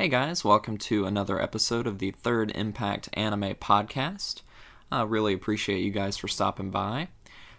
Hey guys, welcome to another episode of the Third Impact Anime Podcast. I uh, really appreciate you guys for stopping by.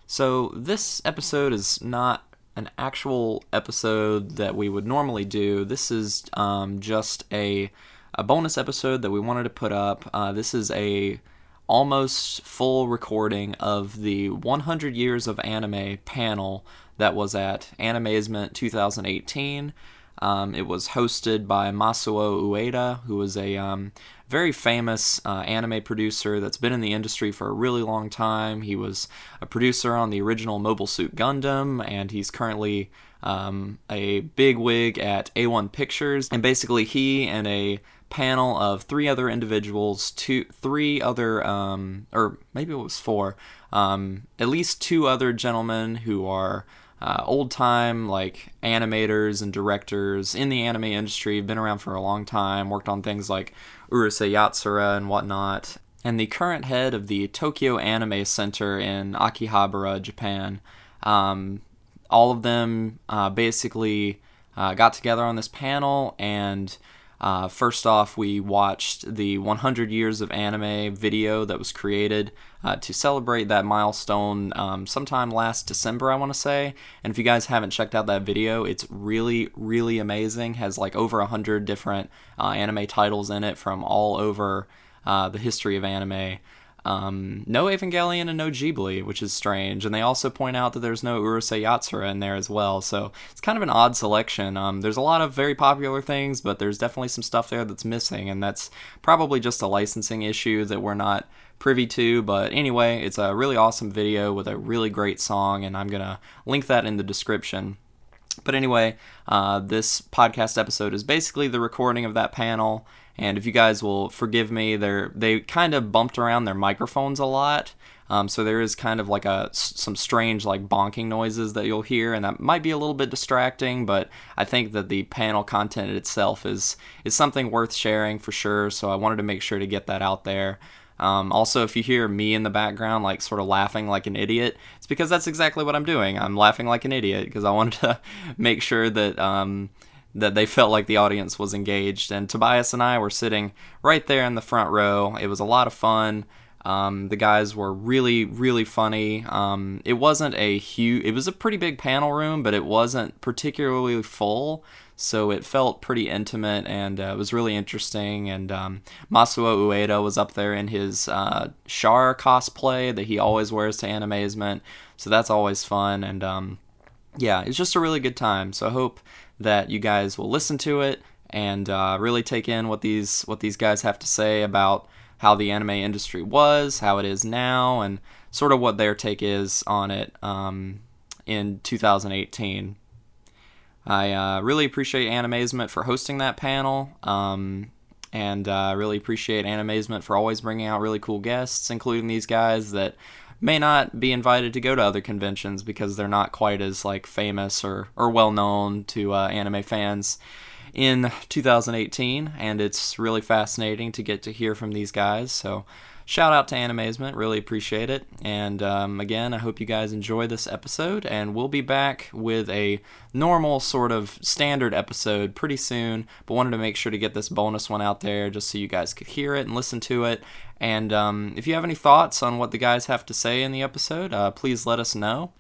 So, this episode is not an actual episode that we would normally do. This is um, just a, a bonus episode that we wanted to put up. Uh, this is a almost full recording of the 100 Years of Anime panel that was at Animazement 2018. Um, it was hosted by Masuo Ueda, who was a um, very famous uh, anime producer that's been in the industry for a really long time. He was a producer on the original Mobile Suit Gundam, and he's currently um, a big wig at A1 Pictures. And basically, he and a panel of three other individuals, two, three other, um, or maybe it was four, um, at least two other gentlemen who are uh, old time like animators and directors in the anime industry, been around for a long time, worked on things like Urusei Yatsura and whatnot, and the current head of the Tokyo Anime Center in Akihabara, Japan. Um, all of them uh, basically uh, got together on this panel and uh, first off, we watched the 100 years of anime video that was created uh, to celebrate that milestone um, sometime last December, I want to say. And if you guys haven't checked out that video, it's really, really amazing. Has like over 100 different uh, anime titles in it from all over uh, the history of anime. Um, no Evangelion and no Ghibli, which is strange. And they also point out that there's no Urusei Yatsura in there as well. So it's kind of an odd selection. Um, there's a lot of very popular things, but there's definitely some stuff there that's missing. And that's probably just a licensing issue that we're not privy to. But anyway, it's a really awesome video with a really great song. And I'm going to link that in the description. But anyway, uh, this podcast episode is basically the recording of that panel and if you guys will forgive me, they're they kind of bumped around their microphones a lot. Um, so there is kind of like a some strange like bonking noises that you'll hear, and that might be a little bit distracting. But I think that the panel content itself is is something worth sharing for sure. So I wanted to make sure to get that out there. Um, also, if you hear me in the background, like sort of laughing like an idiot, it's because that's exactly what I'm doing. I'm laughing like an idiot because I wanted to make sure that um, that they felt like the audience was engaged. And Tobias and I were sitting right there in the front row. It was a lot of fun. Um, the guys were really, really funny. Um, it wasn't a huge, it was a pretty big panel room, but it wasn't particularly full. So it felt pretty intimate and uh, it was really interesting. And um, Masuo Ueda was up there in his uh, Char cosplay that he always wears to Animazement. So that's always fun. And um, yeah, it's just a really good time. So I hope that you guys will listen to it and uh, really take in what these what these guys have to say about how the anime industry was, how it is now, and sort of what their take is on it um, in 2018. I uh, really appreciate Animazement for hosting that panel, um, and uh, really appreciate Animazement for always bringing out really cool guests, including these guys that may not be invited to go to other conventions because they're not quite as like famous or, or well known to uh, anime fans in 2018 and it's really fascinating to get to hear from these guys so shout out to Animazement. Really appreciate it. And um, again, I hope you guys enjoy this episode. And we'll be back with a normal sort of standard episode pretty soon. But wanted to make sure to get this bonus one out there just so you guys could hear it and listen to it. And um, if you have any thoughts on what the guys have to say in the episode, uh, please let us know.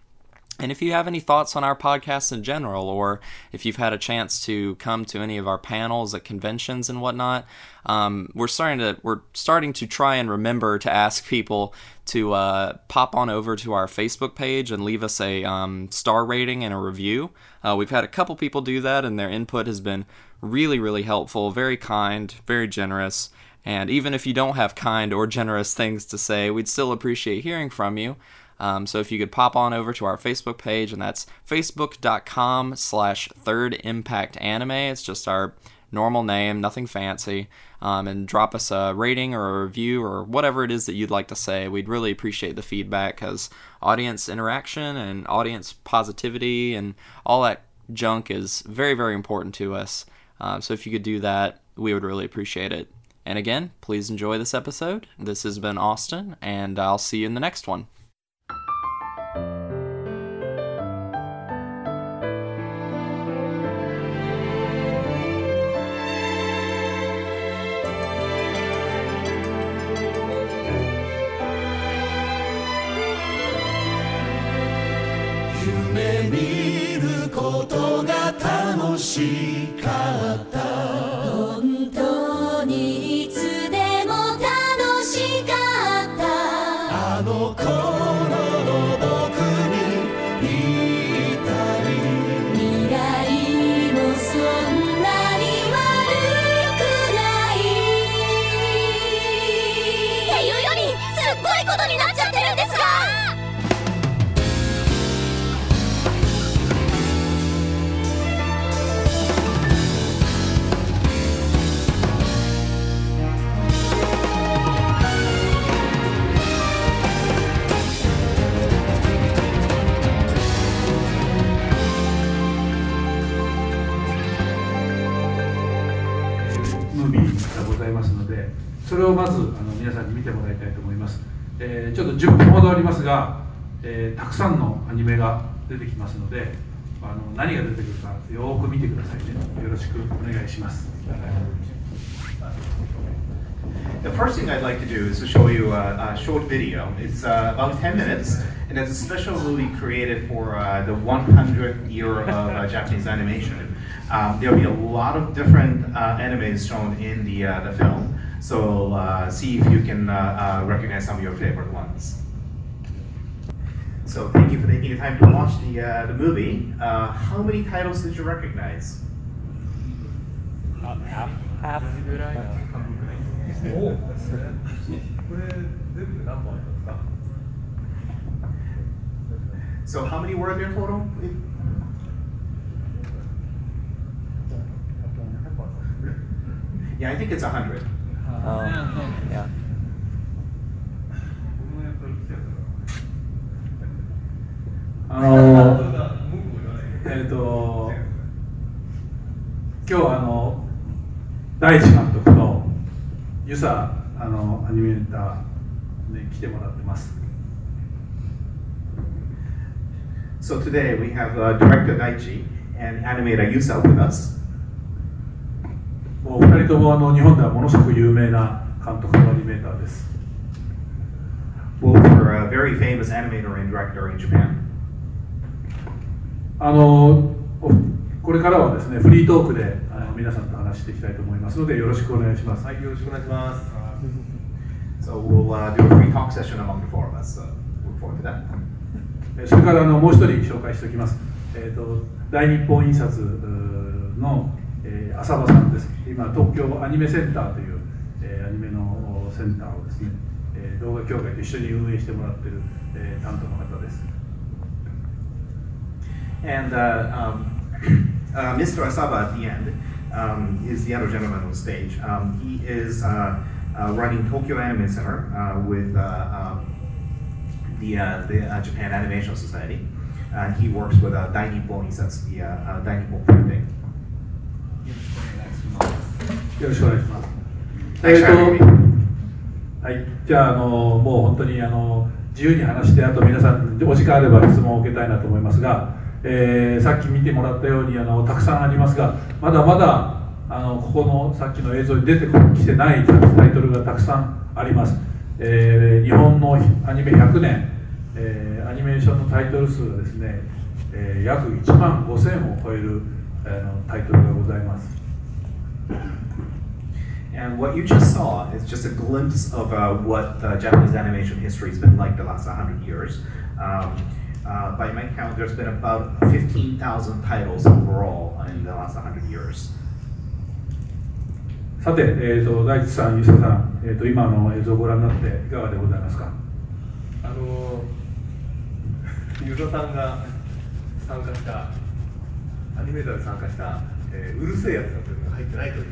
And if you have any thoughts on our podcast in general, or if you've had a chance to come to any of our panels at conventions and whatnot, um, we're starting to we're starting to try and remember to ask people to uh, pop on over to our Facebook page and leave us a um, star rating and a review. Uh, we've had a couple people do that, and their input has been really really helpful, very kind, very generous. And even if you don't have kind or generous things to say, we'd still appreciate hearing from you. Um, so if you could pop on over to our Facebook page, and that's facebook.com slash third impact anime. It's just our normal name, nothing fancy. Um, and drop us a rating or a review or whatever it is that you'd like to say. We'd really appreciate the feedback because audience interaction and audience positivity and all that junk is very, very important to us. Um, so if you could do that, we would really appreciate it. And again, please enjoy this episode. This has been Austin, and I'll see you in the next one. しかった。本当にいつでも楽しかった。あの頃えーちょっと10分ほどありますが、えーたくさんのアニメが出てきますのであの何が出てくるかよーく見てくださいねよろしくお願いします The first thing I'd like to do is to show you a, a short video. It's uh, about 10 minutes, and it's a special movie created for uh, the 100th year of uh, Japanese animation. Um, there'll be a lot of different uh, animes shown in the, uh, the film, So uh, see if you can uh, uh, recognize some of your favorite ones. So thank you for taking the time to watch the, uh, the movie. Uh, how many titles did you recognize? Half. Half. Oh. So how many were there total? Yeah, I think it's 100. あのえっ、ー、と今日あの大地監督とユサあのアニメーターに来てもらってます。So today we have、uh, director Daichi and animator Yusa with us. もう2人ともあの日本ではものすごく有名な監督とアニメーターです Both are a very famous animator and director in Japan. あのおこれからはですねフリートークであの皆さんと話していきたいと思いますのでよろしくお願いします、はい、よろしくお願いします。So we'll uh, do a free talk session among the four of us. So look forward to that. えそれからあのもう一人紹介しておきます、えー、と大日本印刷の、えー浅場さんです今東京アニメセンターという、えーアニメのおセンターをですね、えー動画協会と一緒に運営してもらっている、えー担当の方です And uh, um, uh, Mr. Asaba at the end um, is the other gentleman on stage. Um, he is uh, uh, running Tokyo Anime Center uh, with uh, um, the, uh, the uh, Japan Animation Society. And he works with uh, Dai Nippon Insatsu, the uh, uh, Dai Nippon Printing. よろしくお願いします。え Thanks ーと.はい、じゃああのもう本当にあの自由に話してあと皆さんお時間あれば質問を受けたいなと思いますが、えーさっき見てもらったようにあのたくさんありますがまだまだあのここのさっきの映像に出てきてないタイトルがたくさんあります、えー日本のアニメ100年、えーアニメーションのタイトル数がですね、えー約1万5000を超える、あのタイトルがございます And what you just saw is just a glimpse of uh, what uh, Japanese animation history has been like the last 100 years. Um, uh, by my count, there's been about 15,000 titles overall in the last 100 years. さて、えー、と大地さん、ゆささん、えー、と今の映像をご覧になっていかがでございますか。あのユーザーさんが参加したアニメーターで参加した、えーうるせえやつだというのが入ってないという、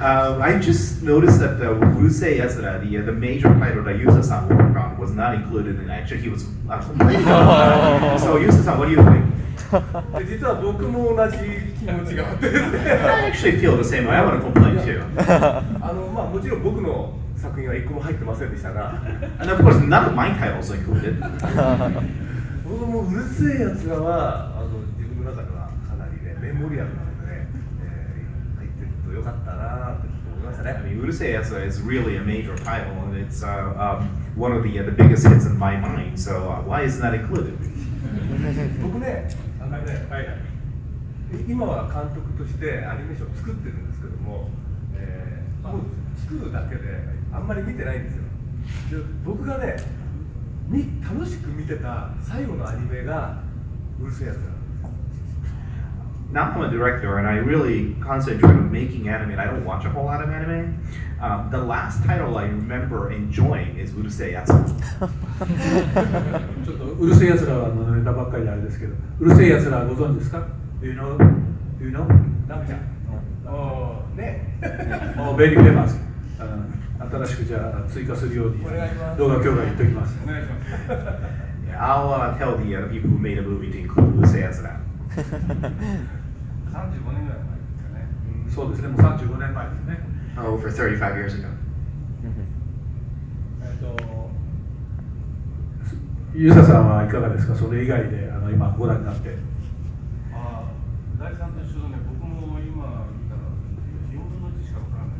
Uh, I just noticed that the Urusei Yasura, the, uh, the major title that Yusa-san worked on, was not included, and actually he was uh, it. So Yusa-san, what do you think? で実は僕も同じ気持ちがあって I actually feel the same way. I want to complain too. あの、まあ、もちろん僕の作品は一個も入ってませんでしたが And of course, none of my titles included. 僕もうるせえやつらはあの自分の中ではかなりねメモリアルなのでね、えー入ってるとよかったなって思いましたね I mean, Urusei Yasura is really a major title, and it's uh, um, one of the uh, the biggest hits in my mind. So uh, why is that included? 僕ねあのね、はいはい今は監督としてアニメーションを作ってるんですけども、えーもう作るだけであんまり見てないんですよで僕がねみ楽しく見てた最後のアニメがうるせえやつなんです Now I'm a director and I really concentrate on making anime and I don't watch a whole lot of anime. Um, the last title I remember enjoying is Urusei Yatsu. ちょっとうるせえやつらのネタばっかりであれですけどうるせえやつらご存知ですか Do you know? Do you know? なんかおーねもうベリーフェマス新しくじゃあ追加するようにお願いします動画協会言っておきますお願いします Yeah, I'll uh, tell the uh, people who made a movie to include Urusei Yatsura. 35年ぐらい前ですかねそうですねもう35年前ですね over 35 years ago. えっとゆうささんはいかがですか？それ以外であの今ご覧になってああ、大地さんと一緒だね。僕も今見たら4分の1しかわからない。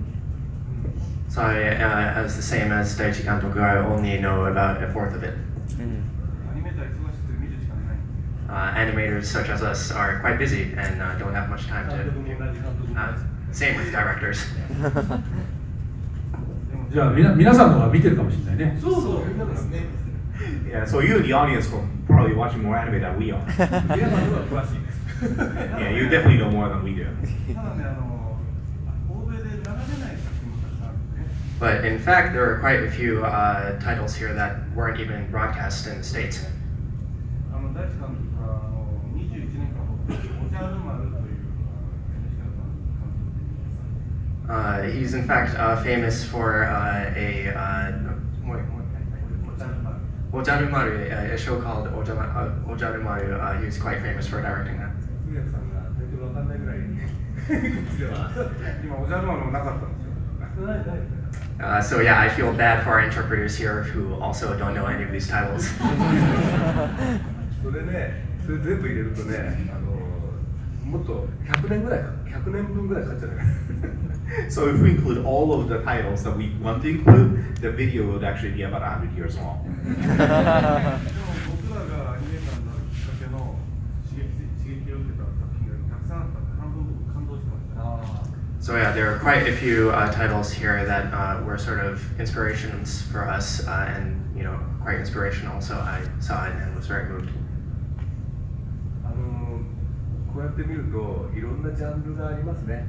So I, uh, as the same as Daichi Kantoku, I only know about a fourth of it. ア Uh, animators such as us are quite busy and uh, don't have much time 監 to 督も同じ review. 監督も Uh, 同じ same with directors. じゃあみな皆さんの方が見てるかもしれないねそうそうみんなですね Yeah, so you, the audience, will probably watching more anime than we are. 皆さんの方が詳しいです yeah, you definitely know more than we do. ただね、あの、欧米で流れない作品もたくさんあるんでね。 But in fact, there are quite a few uh, titles here that weren't even broadcast in the States. Uh, he's in fact uh, famous for uh, a uh, Ojarumaru, uh, a show called uh, Ojarumaru. he was quite famous for directing that. so yeah, I feel bad for our interpreters here who also don't know any of these titles. もっと100年ぐらいか100年分ぐらいかかっちゃうね So if we include all of the titles that we want to include, the video would actually be about 100 years long. でも僕らがアニメーターになるきっかけの刺激刺激を受けた作品がたくさんあったんで、半分僕感動してました。 So yeah, there are quite a few uh, titles here that uh, were sort of inspirations for us, uh, and you know, quite inspirational. So I saw it and was very moved. こうやって見るといろんなジャンルがありますね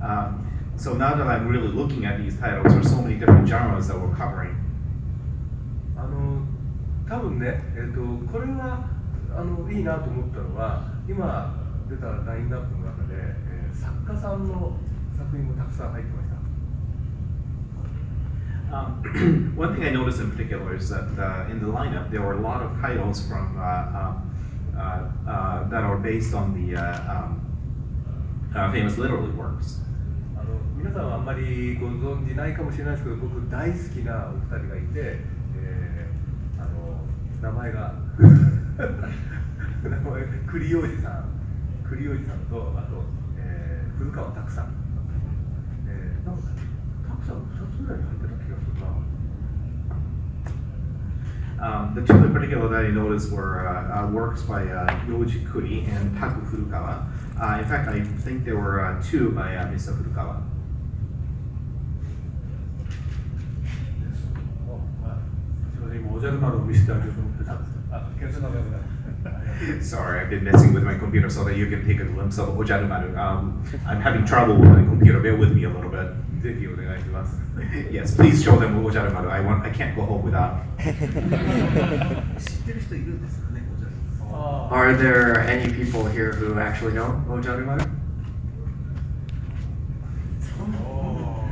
Um, so now that I'm really looking at these titles, there's so many different genres that we're covering. あの多分ね、えっとこれがあのいいなと思ったのは今出たラインナップの中で、えー作家さんの作品もたくさん入ってました Um, one thing I noticed in particular is that uh, in the lineup there were a lot of titles from uh, um, uh, uh, that are based on the um, famous literary works. あの皆さんはあんまりご存じないかもしれないですけど僕大好きなお二人がいて、えーあの名前が 名前栗王子さん。栗王子さんとあと、えー古川拓さん、えー、なんか拓さん2つぐらい入って Um, the two in particular that I noticed were uh, uh, works by uh, Yoji Kuri and Taku Furukawa. in fact, I think there were two by Mr. Furukawa. Yes. Oh. sorry, I've been messing with my computer so that you can take a glimpse of Ojarumaru. Um, I'm having trouble with my computer. Bear with me a little bit. Yes, please show them Ojarumaru. I want. I can't go home without. Are there any people here who actually know Ojarumaru? Oh.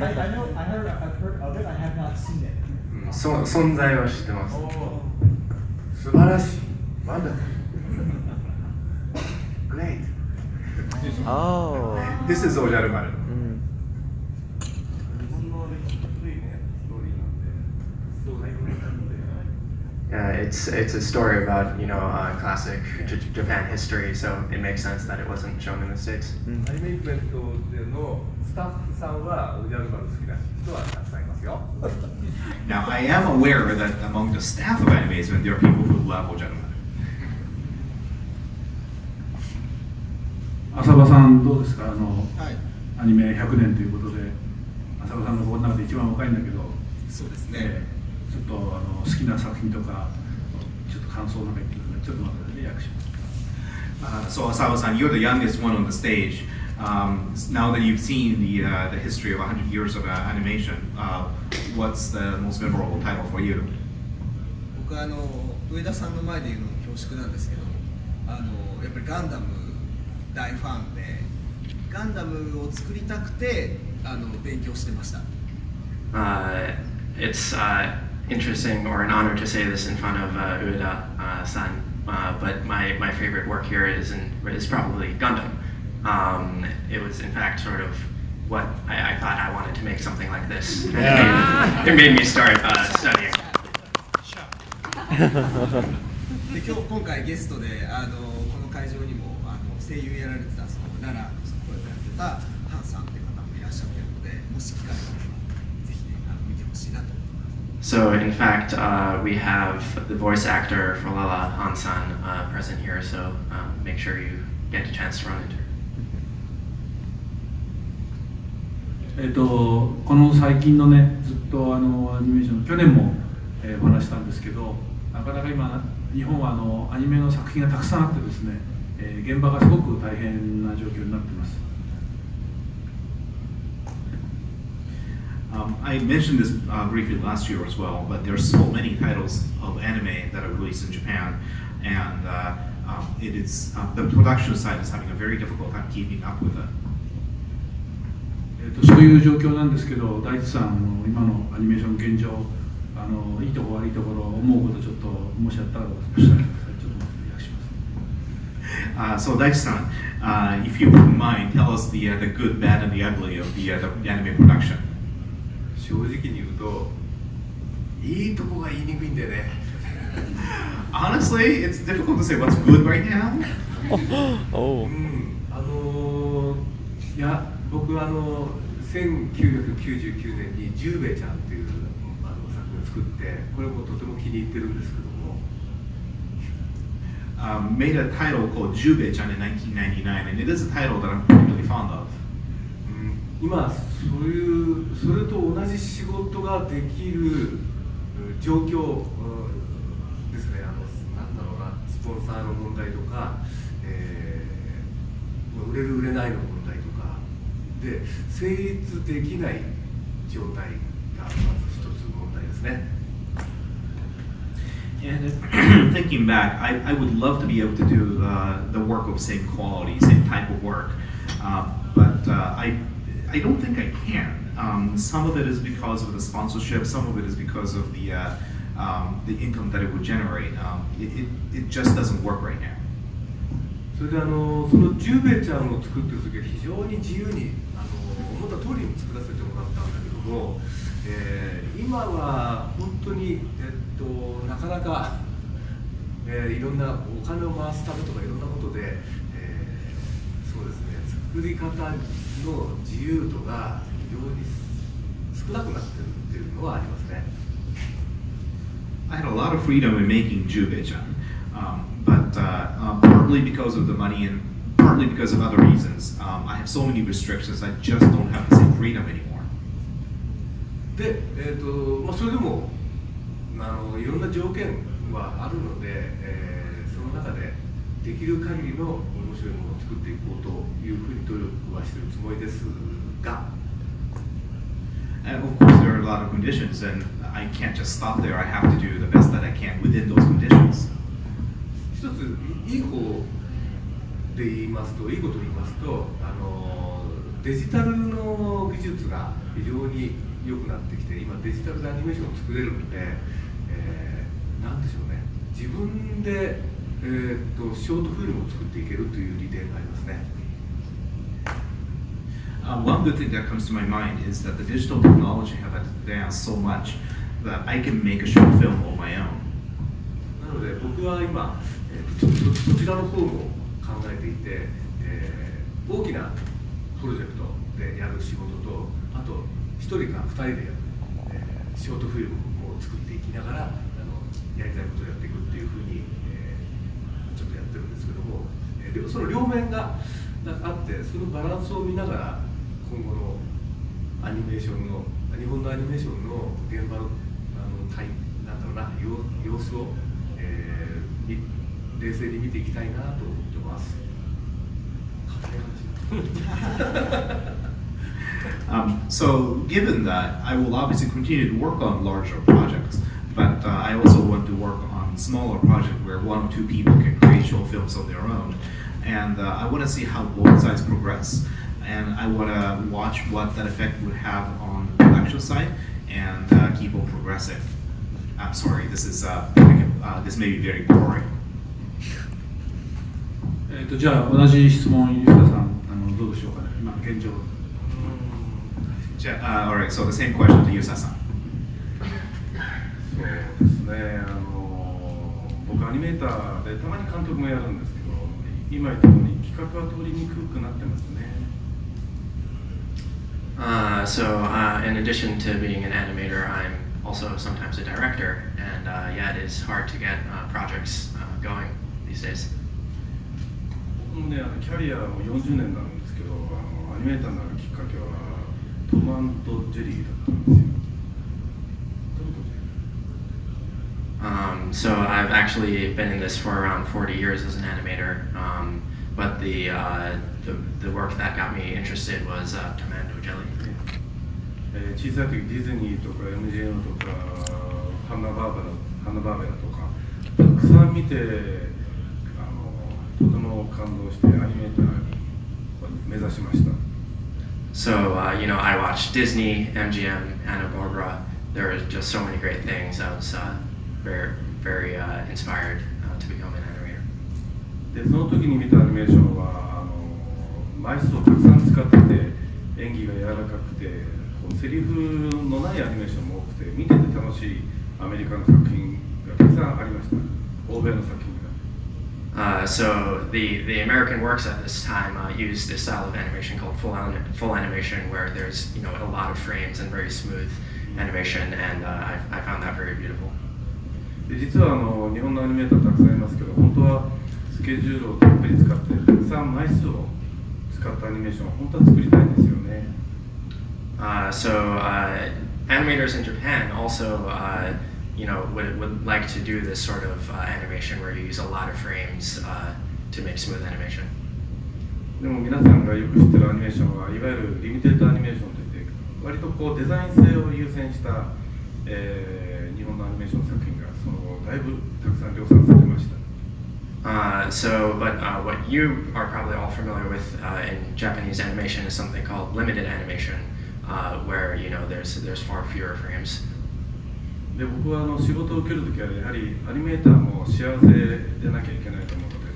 I, I know. I heard. I've heard of it. I have not seen it. So, 存在は知ってます。Oh. 素晴らしい。ワンダフル。Great。 Oh. This is Ojarumaru. 日本の歴史古いね、ストーリーなんで、そうだよね。 Uh, it's it's a story about you know uh, classic J- Japan history, so it makes sense that it wasn't shown in the states. アニメイベントでのスタッフさんはおじゃる丸好きな人はたくさんいますよ Now, I am aware that among the staff of Animazement, there are people love Ojanomaru. 浅場さんどうですかあの、はいアニメ100年ということで浅場さんがこの中で一番若いんだけど、そうですね、えーちょっとあの好きな作品とかちょっと感想なんか言ってくださいちょっと待ってねリアクション Uh, so Asawa-san, you're the youngest one on the stage. Um, now that you've seen the uh, the history of 100 years of uh, animation, uh, what's the most memorable title for you? 僕あの上田さんの前で言うのも恐縮なんですけどあのやっぱりガンダム大ファンでガンダムを作りたくてあの勉強してました Uh, it's uh, interesting or an honor to say this in front of uh, Ueda uh, san, uh, but my, my favorite work here is, in, is probably Gundam. Um, it was, in fact, sort of what I, I thought I wanted to make something like this. And it, made, it made me start uh, studying. で今日今回ゲストであのこの会場にもあの声優やられてたその奈良の声をやってたハンさんっていう方もいらっしゃってるのでもし機会があればぜひねあの見てほしいなと思います So, in fact, uh, we have the voice actor for Lala Hansan uh, present here, so uh, make sure you get a chance to run into her. えっとこの最近のねずっとあのアニメーション去年も、えーお話したんですけどなかなか今日本はあのアニメの作品がたくさんあってですね、えー現場がすごく大変な状況になっています Um, I mentioned this uh, briefly last year as well, but there are so many titles of anime that are released in Japan, and uh, um, it is uh, the production side is having a very difficult time keeping up with it. えーとそういう状況なんですけど大地さんあの今のアニメーション現状あのいいところ悪いところ思うことちょっともしあったらお伝えしてくださいちょっと待ってリアクションします Uh, so Daichi-san, uh, if you wouldn't mind, tell us the uh, the good, bad, and the ugly of the, uh, the anime production. 正直に言うといいとこが言いにくいんだよね Honestly, it's difficult to say what's good right now. おうんあのーいや僕あの1999年に「十兵衛ちゃん」っていう作ってこれもとても気に入ってるんですけども。Um, made a title called Jubei-chan in 1999, and it is a title that I'm particularly fond of. 今そういうそれと同じ仕事ができる状況ですね。あのなんだろうなスポンサーの問題とか、えー売れる売れないの問題とか。で成立できない状態がまず ね。 And thinking back, I, I would love to be able to do uh, the work of same quality, same type of work, uh, but uh, I, I don't think I can. Um, some of it is because of the sponsorship, some of it is because of the, uh, um, the income that it would generate. Um, it, it, it just doesn't work right now. それであのその十兵衛ちゃんを作ってる時は非常に自由にあの思った通りに作らせてもらったんだけども、えー 今は本当に、えっと、なかなか、えーいろんなお金を回すためとかいろんなことで、えーそうですね作り方の自由度が非常に少なくなってるっていうのはありますね。I had a lot of freedom in making Jubei-chan, um, but uh, uh, partly because of the money and partly because of other reasons. Um, I have so many restrictions, I just don't have the same freedom anymore. で、えーとまあ、それでもあのいろんな条件はあるので、えーその中でできる限りの面白いものを作っていこうというふうに努力はしているつもりですが And of course, there are a lot of conditions, and I can't just stop there. I have to do the best that I can within those conditions. 一ついい方で言いますといいことを言いますとあのデジタルの技術が非常に良くなってきて今デジタルでアニメーションを作れるので、えーなんでしょうね自分で、えーっとショートフィルムを作っていけるという利点がありますね。Uh, one good thing that comes to my mind is that the digital technology have advanced so much that I can make a short film on my own. 僕は今、えーちょっとそちらの方を考えていて、えー大きなプロジェクトでやる仕事とあと1人か2人で、えーショートフィルムを作っていきながらあのやりたいことをやっていくっていうふうに、えーちょっとやってるんですけども、えーその両面があってそのバランスを見ながら今後のアニメーションの日本のアニメーションの現場のあのなんだろうな様子を、えー冷静に見ていきたいなと思ってます。硬い話 Um, so, given that, I will obviously continue to work on larger projects, but uh, I also want to work on smaller projects where one or two people can create short films of their own. And uh, I want to see how both sides progress. And I want to watch what that effect would have on the production side and uh, keep on progressing. I'm sorry, this is uh, uh, this may be very boring. えー、とじゃあ同じ質問ゆうたさんあのどうでしょうかね今の現状 Ja- Uh, all right, so the same question to Yusa-san. そうですねあの僕アニメーターでたまに監督もやるんですけど今言ったように企画は通りにくくなってますね Uh, so, uh, in addition to being an animator, I'm also sometimes a director, and uh, yeah, it is hard to get uh, projects uh, going these days. 僕もねあのキャリアも40年なんですけどあのアニメーターになるきっかけは トマンとジェリーだったんですよ。Um, so I've actually been in this for around 40 years as an animator, um, but the, uh, the, the work that got me interested was uh, Tom and Jerry. 小さい時ディズニーとか MGM とかハンナバーバラハンナバーベラとかたくさん見てあのとても感動してアニメーターに目指しました。So uh, you know, I watched Disney, MGM, Anna Barbara. There were just so many great things. I was uh, very very uh, inspired uh, to become an animator. でその時に見たアニメーションはあの枚数をたくさん使ってて演技が柔らかくてこうセリフのないアニメーションも多くて見てて楽しいアメリカの作品がたくさんありました欧米の作品が Uh, so the, the American works at this time uh, used a style of animation called full, anim- full animation, where there's you know a lot of frames and very smooth animation, and uh, I, I found that very beautiful. で実はあの日本のアニメーターたくさんいますけど本当はスケジュールをたっぷり使ってたくさん枚数を使ったアニメーションを本当は作りたいんですよね Uh, so uh, animators in Japan also uh, you know would, would like to do this sort of uh, animation where you use a lot of frames uh, to make smooth animation. でも皆さんがよく知ってるアニメーションはいわゆるリミテッドアニメーションといって割とこうデザイン性を優先した、えー日本のアニメーション作品がその後だいぶたくさん量産されました Uh, so, but uh, what you are probably all familiar with uh, in Japanese animation is something called limited animation, uh, where you know there's there's far fewer frames. で僕はあの仕事を受けるときはやはりアニメーターも幸せでなきゃいけないと思うので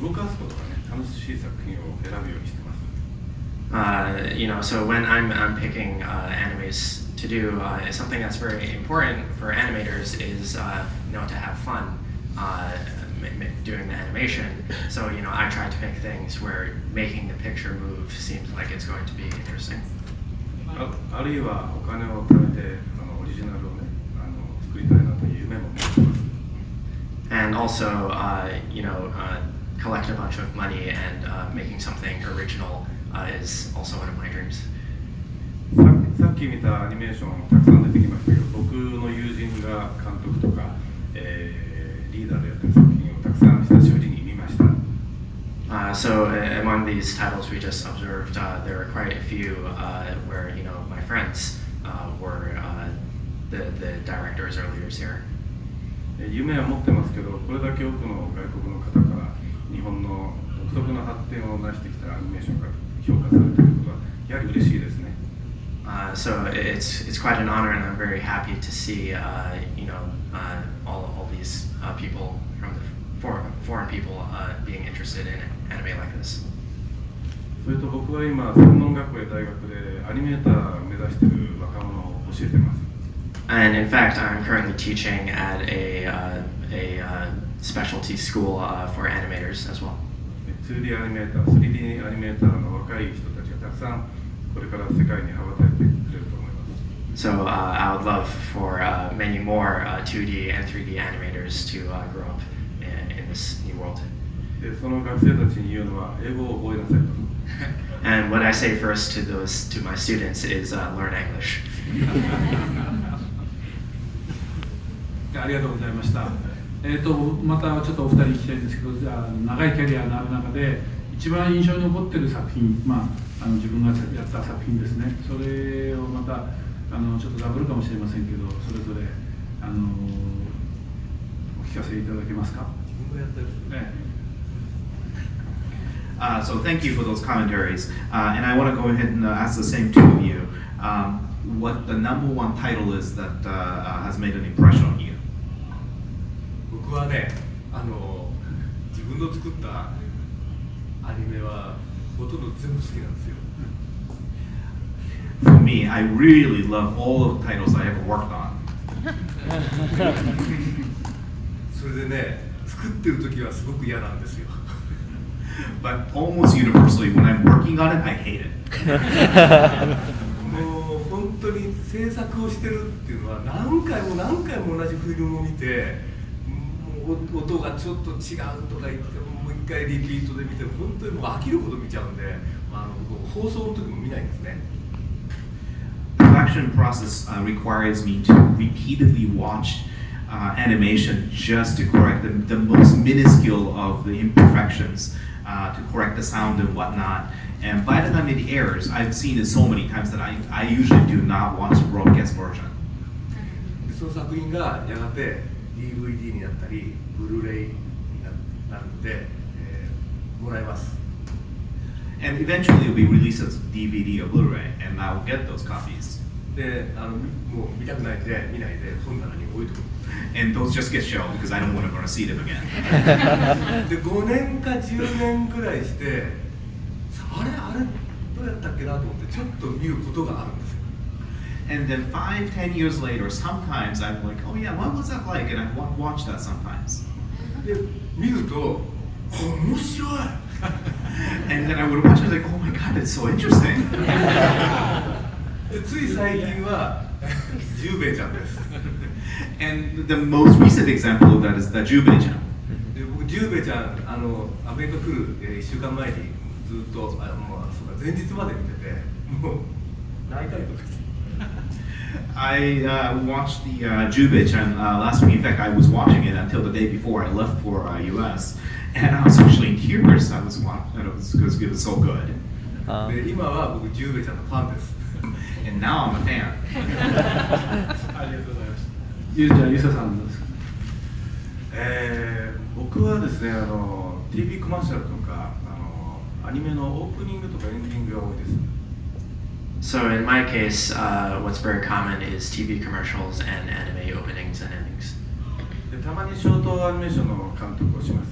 動かすことがね楽しい作品を選ぶようにしてます Uh, you know, so when I'm I'm picking uh, animes to do, uh, something that's very important for animators is uh, you know to have fun. Uh, ma- ma- doing the animation, so you know I try to pick things where making the picture move seems like it's going to be interesting. ああるいはお金を貯めてあのオリジナルをね あの作りたいなという夢も持ってます and also uh, you know uh, collect a bunch of money and uh, making something original uh, is also one of my dreams ささっき見たアニメーションたくさん出てきましたけど僕の友人が監督とか、えーリーダーでやってる作品をたくさん久しぶりに見ました Uh, so uh, among these titles we just observed, uh, there are quite a few uh, where you know my friends uh, were uh, the the directors or leaders here. えー夢は持ってますけどこれだけ多くの外国の方から日本の独特の発展を成してきたアニメーションが評価されていることはやはり嬉しいですね Uh, so it's it's quite an honor, and I'm very happy to see uh, you know uh, all all these uh, people from the foreign foreign people uh, being interested in anime like this. それと僕は今専門学校や大学でアニメーターを目指している若者を教えてます And in fact, I'm currently teaching at a uh, a uh, specialty school uh, for animators as well. 2D アニメーター 3D アニメーターの若い人たちがたくさんこれから世界に羽ばたいてくれると思います So uh, I would love for uh, many more uh, 2D and 3D animators to uh, grow up in, in this new world. でその学生たちに言うのは英語を覚えなさいと And what I say first to those to my students is uh, learn English. ありがとうございました。えっ、と、またちょっとお二人聞きたいんですけど、じゃあ、長いキャリアの中で。一番印象に残ってる作品、まあ、あの、自分がやった作品ですね。それをまた、あの、ちょっとダブルかもしれませんけど、それぞれ、あの。お聞かせいただけますか？自分がやったやつ。ね。あ、そう、thank you for those commentaries、uh,。and I want to go ahead and ask the same to you、um,。What the number one title is that uh, uh, has made an impression on you? 僕はねあの自分の作ったアニメはほとんど全部好きなんですよ For me, I really love all of the titles I ever worked on. それでね作ってる時はすごく嫌なんですよ But almost universally, when I'm working on it, I hate it. もう本当に制作をしてるっていうのは何回も何回も同じフィルムを見て音がちょっと違うとか言ってもう一回リピートで見て本当にもう飽きるほど見ちゃうんで、まあ、あの僕放送の時も見ないんですね Production process uh, requires me to repeatedly watch uh, animation just to correct the, the most minuscule of the imperfections, uh, to correct the sound and whatnot. And by the time it airs, I've seen it so many times that I, I usually do not watch the broadcast version. でその作品がやがて DVD になったりブルーレイにななるので、えーもらえます And eventually it'll be released as DVD or Blu-ray, and I'll get those copies. であのもう見たくないんで見ないで本棚に置いとく And those just get shelved because I don't want to ever see them again. で5年か10年ぐらいしてあれあれどうやったっけなと思ってちょっと見ることがあるんですよ And then five, ten years later, sometimes I'm like, oh yeah, what was that like? And I wa- watch that sometimes. で見ると面白い And then I would watch it like, oh my god, it's so interesting. でつい最近はジュウベイちゃんです and the most recent example of that is the Jubei-chan. で僕ジュウベイちゃんあのアメリカ来る、え1週間前にずっとあもうそうか前日まで見ててもう泣いたりとかして I uh, watched the uh, Jubei-chan uh, last week. In fact, I was watching it until the day before I left for uh, US, and I was actually in tears. I was watching it was because it was so good. Um, and now I'm a fan. ゆうちゃん、ゆささんです。えー、僕はですね、あの uh, TV コマーシャルとかあのアニメのオープニングとかエンディングが多いです。So in my case, uh, what's very common is TV commercials and anime openings and endings. でたまにショートアニメーションの監督をします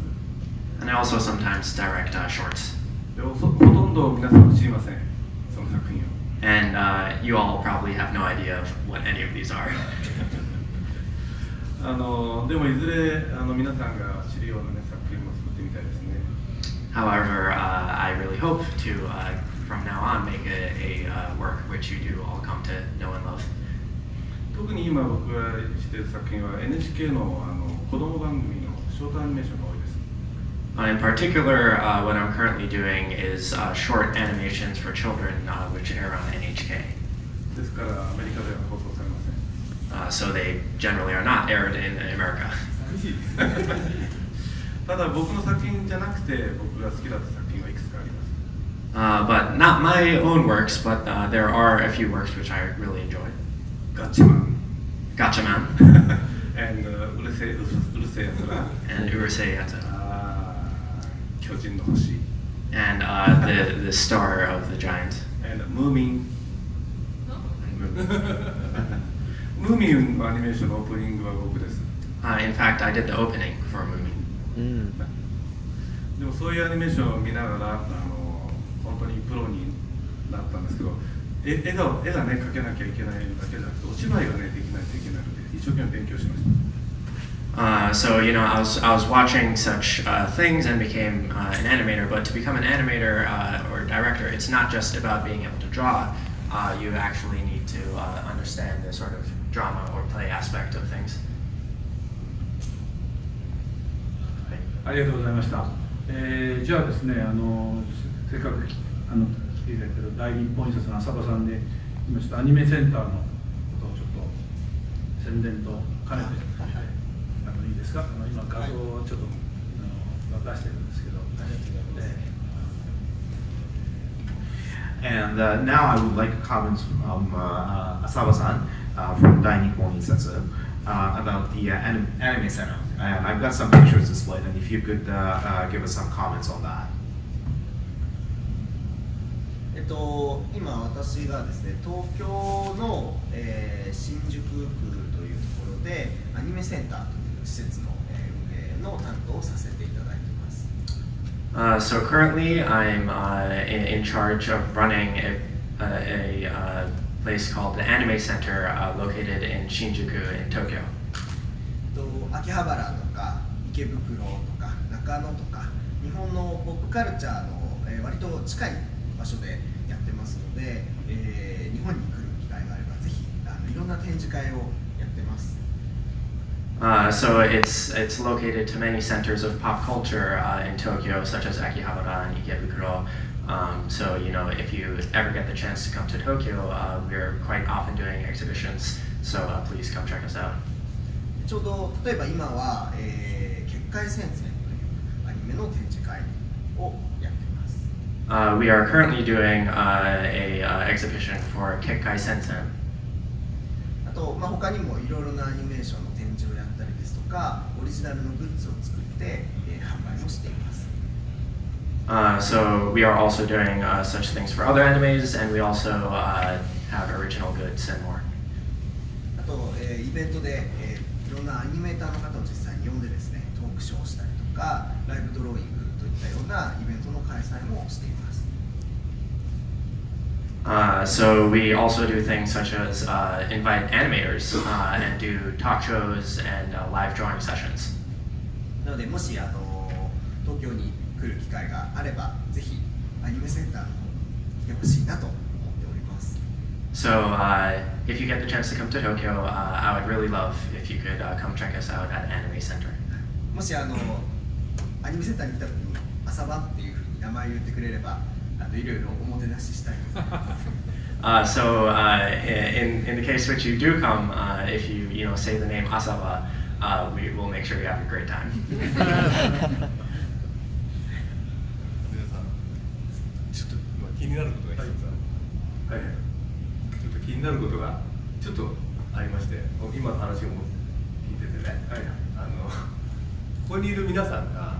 And I also sometimes direct uh, shorts. でほほとんど皆さん知りませんその作品を And uh, you all probably have no idea of what any of these are. あのでもいずれあの皆さんが知るような、ね、作品も作ってみたいですね However, uh, I really hope to, uh, from now on, make a, a uh, work which you do all come to know and love. 特に今僕がしている作品は NHK のあの子供番組のショートアニメーションが多いです Uh, in particular, uh, what I'm currently doing is uh, short animations for children, uh, which air on NHK. ですからアメリカでは放送されません Uh, so they generally are not aired in America. 寂しいただ僕の作品じゃなくて僕が好きだった作品 uh, but not my own works, but uh, there are a few works which I really enjoy. Gatchaman. Gotcha Man. and uh, Urusei Yatsura. And Urusei Yatsura. Uh, and uh, the, the star of the giant. And Moomin. Moomin animation opening wa uh, in fact, I did the opening for Moomin. Mm. 本当にプロになったんですけどえ絵が絵がね描けなきゃいけないだけじゃなくてお芝居がねできないといけないので一生懸命勉強しました Uh, so you know, I was I was watching such uh, things and became uh, an animator. But to become an animator uh, or director, it's not just about being able to draw. Uh, you actually need to uh, understand the sort of drama or play aspect of things. ありがとうございました。えーじゃあですね、あの せせっかくあの来ていただいている大日本印刷の浅場さんで、今ちょっとアニメセンターのことをちょっと宣伝と兼ねて、あのいいですか？あの今画像をちょっと、あの出してるんですけど、え And uh, now I would like comments from uh, uh, Asawa-san uh, from Dai Nippon Insatsu uh, about the uh, anim- anime center. And I've got some pictures displayed, and if you could uh, uh, give us some comments on that. と、今私がですね東京の、えー新宿区というところでアニメセンターという施設の、えー運営の担当をさせていただいています Uh, so currently, I'm uh, in, in charge of running a, a, a uh, place called the Anime Center, uh, located in Shinjuku in Tokyo. と秋葉原とか池袋とか中野とか日本のポップカルチャーの、えー割と近い場所でで、えー日本に来る機会があればぜひあのいろんな展示会をやってます Uh, so it's it's located to many centers of pop culture uh, in Tokyo, such as Akihabara and Ikebukuro. Um, so you know, if you ever get the chance to come to Tokyo, uh, we're quite often doing exhibitions. So uh, please come check us out. ちょうど例えば今は、えー結界戦線というアニメの展示会を Uh, we are currently doing uh, a uh, exhibition for Kekkai Sensen. あと、まあ、他にもいろいろなアニメーションの展示をやったりですとかオリジナルのグッズを作って、えー販売もしています Uh, so we are also doing uh, such things for other animes, and we also uh, have original goods and more. あと、えーイベントで、えーいろんなアニメーターの方を実際に呼んでですねトークショーをしたりとかライブドローイングといった ようなイベントの開催もしています Uh, so we also do things such as uh, invite animators uh, and do talk shows and uh, live drawing sessions. なのでもしあの東京に来る機会があればぜひアニメセンターの方に来てほしいなと思っております So uh, if you get the chance to come to Tokyo, uh, I would really love if you could uh, come check us out at Anime Center. もしあのアニメセンターに来た時に 朝晩っていうふうに名前を言ってくれればあのいろいろおもてなししたいと思います Uh, so uh, in, in the case which you do come, uh, if you you know say the name Asaba, uh, we will make sure you have a great time. ちょっと今気になることが一つある、はい、ちょっと気になることがちょっとありまして今の話を聞いててね、はい、あのここにいる皆さんが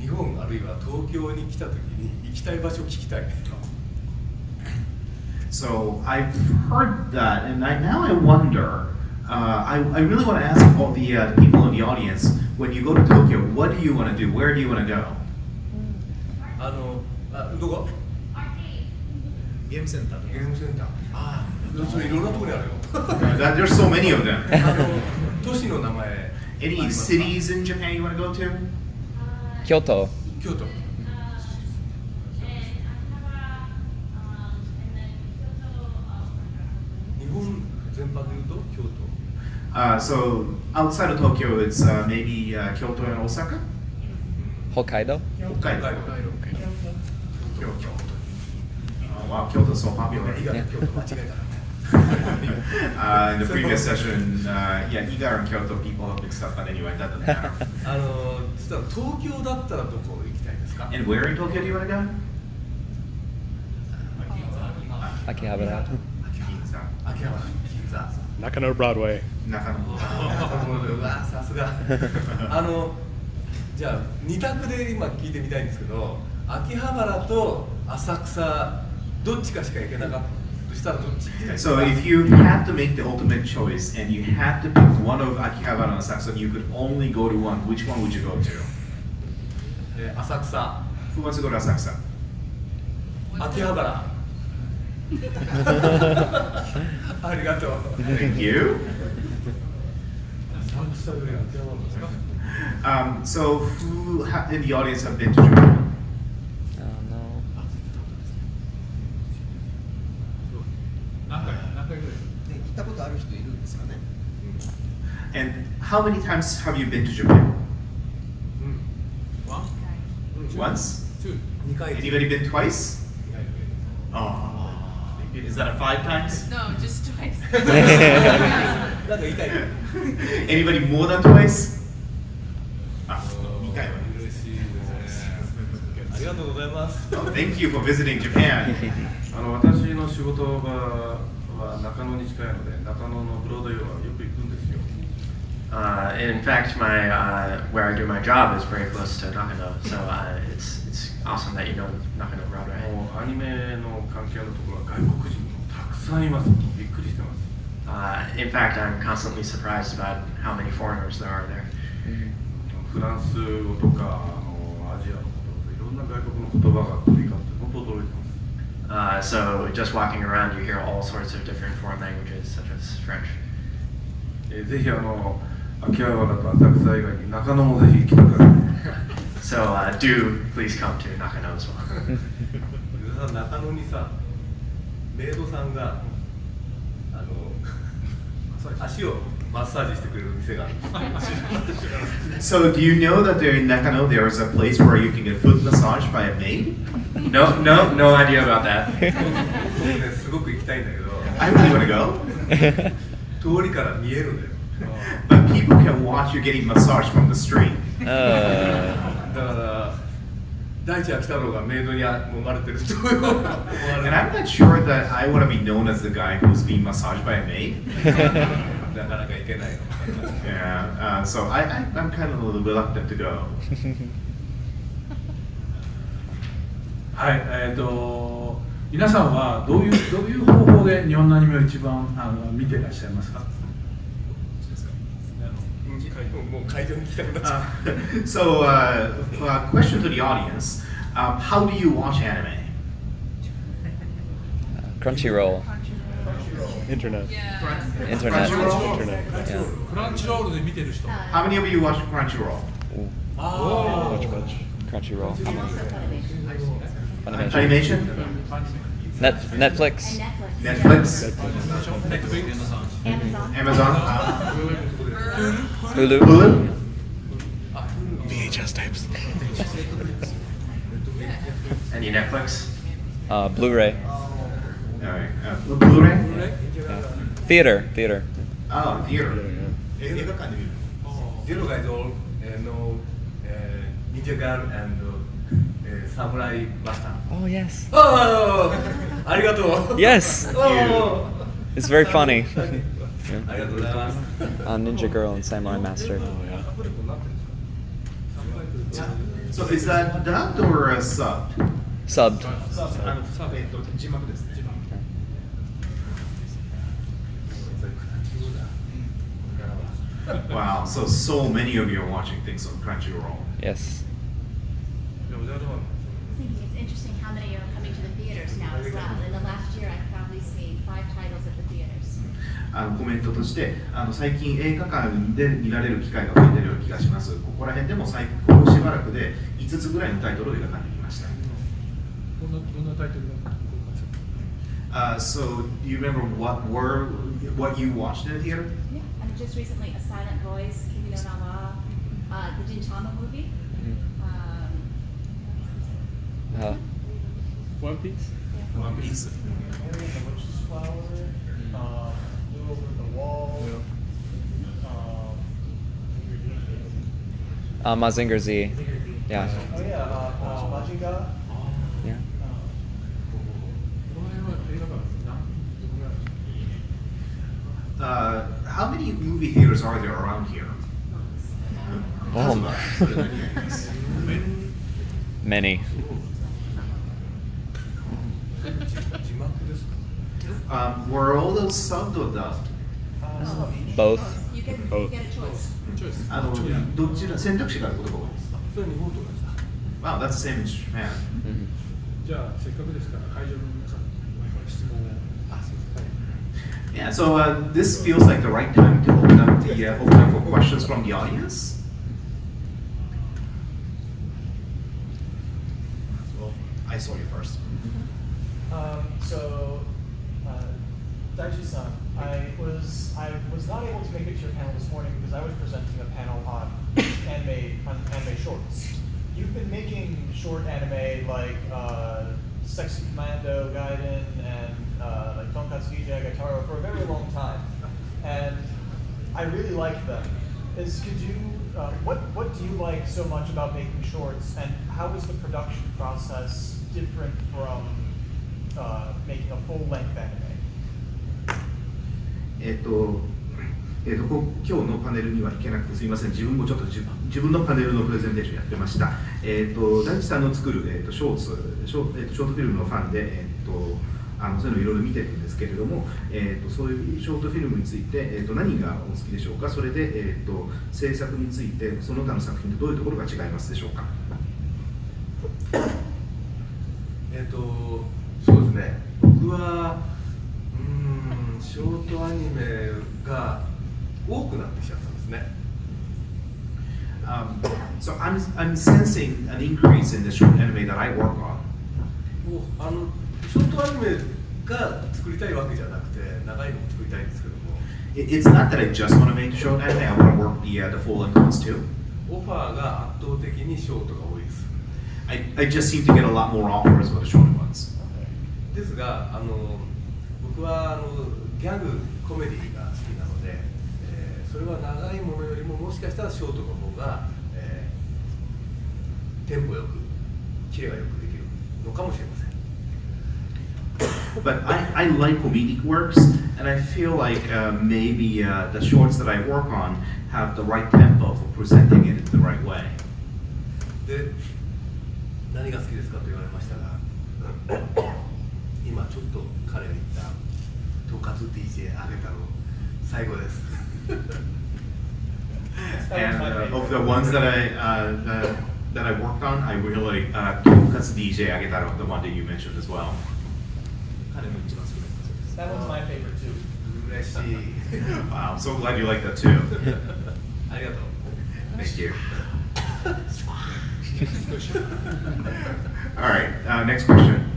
日本あるいは東京に来た時に行きたい場所を聞きたい So I've heard that, and I, now I wonder. Uh, I, I really want to ask all the uh, people in the audience: When you go to Tokyo, what do you want to do? Where do you want to go? あのあどこゲームセンターゲームセンターああそれいろんなところにあるよ That, there's so many of them. あの都市の名前 Any cities in Japan you want to go to? 京都京都日本全般で言うと京都 Uh, so outside of Tokyo, it's uh, maybe uh, Kyoto and Osaka. 北海道 Hokkaido. 北海道 Kyoto. Oh, wow, Kyoto's so popular. 伊賀と京都間違えた uh, in the previous session, uh, yeah, Iga and Kyoto people have mixed up, but anyway, that doesn't matter. あのそしたら東京だったらどこ行きたいですか and where in Tokyo do you want to go? 秋葉原.秋葉原銀座中野ブロードウェイ Nakano. うわさすがあのじゃあ二択で今聞いてみたいんですけど秋葉原と浅草どっちかしか行けなかった So if you had to make the ultimate choice and you had to pick one of Akihabara and Asakusa, you could only go to one. Which one would you go to? Eh, Asakusa. Who wants to go to Asakusa? Akihabara. Thank you. Um, so who in the audience have been to Japan? And how many times have you been to Japan? Once? 2回 Anybody been twice? Oh. Is that a five times? No, just twice. なんか言いたい Anybody more than twice? あ、2回は。嬉しいですねありがとうございます Oh, thank you for visiting Japan. あの私の仕事場は中野に近いので中野のブロードウェイはよく行くんですよ Uh, in fact, my uh, where I do my job is very close to Nakano, so uh, it's it's awesome that you know Nakano Broadway. もうアニメの関係のところは外国人もたくさんいますびっくりしてます Uh, in fact, I'm constantly surprised about how many foreigners there are there. フランス語とかあのアジアのこといろんな外国の言葉が飛び交って本当驚いてます Uh, so just walking around, you hear all sorts of different foreign languages, such as French. えーぜひあの 秋葉原と浅草以外に中野もぜひ来てください So uh, do please come to Nakano as well. 中野にさメイドさんがあの足をマッサージしてくれる店がある So, do you know that there in Nakano there is a place where you can get foot massage by a maid? No, no, no idea about that. 僕ねすごく行きたいんだけど I really want to go. 通りから見えるんだよ But people can watch you getting massaged from the street. Uh, だから大地秋太郎がメイドに揉まれてると思われ And る I'm not sure that I want to be known as the guy who's being massaged by a maid. なかなか行けないの Yeah, uh, so I, I, I'm kind of a little reluctant to go. はい、えっ、と皆さんはどういうどういう方法で日本のアニメを一番あの見ていらっしゃいますか。 もう会場に来たくなっちゃう so, uh, uh, question to the audience: um, How do you watch anime? Crunchyroll. Internet. Internet. Crunchyroll? Internet. Yeah. クランチロールで見てる人。 How many of you watch Crunchyroll? Much, much. Crunchyroll. Funimation. Animation? Net, Netflix. Netflix? Amazon. Amazon? Hulu. Hulu? VHS tapes. Any Netflix? Uh, Blu-ray. All right. Uh, Blu-ray? Blu-ray? Yeah. Theater. Theater. Oh, theater. Yeah. Eh, theater guys all eh, know eh, Ninja Girl and Samurai Master. Oh, yes. Oh, arigato. Yes. Oh. It's very funny. Yeah. Uh, Ninja Girl and Samurai Master. Oh, yeah. So is that dubbed or uh, subbed? Subbed. Okay. Wow, so so many of you are watching things on Crunchyroll. Yes. I think it's interesting how many are coming to the theaters now as well. In the last あのコメントとしてあの最近映画館で見られる機会が増えてるような気がします。ここら辺でも最高しばらくで5つぐらいのタイトルを映画館で見ました。どんなどんなタイトルが。Uh, so do you remember what were what you watched in the theater? Yeah. And just recently, A Silent Voice, Kimi no Nawa, uh, the Gintama movie. Um, Uh, One Piece? One Piece. Flower, uh, do over the wall. Yeah. Um, uh, Mazinger Z. Yeah. Oh yeah, uh, uh, Yeah. Uh, how many movie theaters are there around here? Oh my. Many. Um, were all those subbed or dubbed? Both. you get, you Both. get a choice. あのどちら選択肢があることが多いです。それ日本と同じだ Wow, that's the same in Japan. Mhm. じゃあせっかくですから会場の皆さんに質問を。あそうです Yeah, so uh, this feels like the right time to open up the uh, open up for questions from the audience. Well, I saw you first. Um, so, uh, Daichi-san, I was I was not able to make it to your panel this morning because I was presenting a panel on anime on anime shorts. You've been making short anime like uh, Sexy Commando, Gaiden, and uh, like Tonkatsu DJ Agetaro for a very long time, and I really like them. Is could you uh, what what do you like so much about making shorts, and how is the production process different from uh, making a full length anime? えっと、えっと、今日のパネルには行けなくてすみません、自分もちょっと自分のパネルのプレゼンテーションやってました。えっと、大地さんの作る、えっと、ショーツショ,、えっと、ショートフィルムのファンで、えっと、あのそういうのいろいろ見てるんですけれども、えっと、そういうショートフィルムについて、えっと、何がお好きでしょうか、それで、えっと、制作について、その他の作品とどういうところが違いますでしょうか？えっ、とそうですね僕はショートアニメが多くなってきちゃったんですね Um, so I'm, I'm sensing an increase in the short anime that I work on. もうあのショートアニメが作りたいわけじゃなくて長いのも作りたいんですけども It- It's not that I just want to make short anime, I want to work the, uh, the full length ones too. オファーが圧倒的にショートが多いです I, I just seem to get a lot more offers for the short ones. ですがあの僕はあのギャグコメディが好きなので、えーそれは長いものよりももしかしたらショートの方が、えーテンポよくキレがよくできるのかもしれません But I, I like comedic works, and I feel like uh, maybe uh, the shorts that I work on have the right tempo for presenting it in the right way. で何が好きですかと言われましたが今ちょっと彼が部活 DJ あげたの最後です。and uh, of the ones that I uh, that, that I worked on, I really like uh, DJ Agetaro, the one that you mentioned as well. That one's my favorite too. wow, I'm so glad you like that too. Thank you. All right, uh, next question.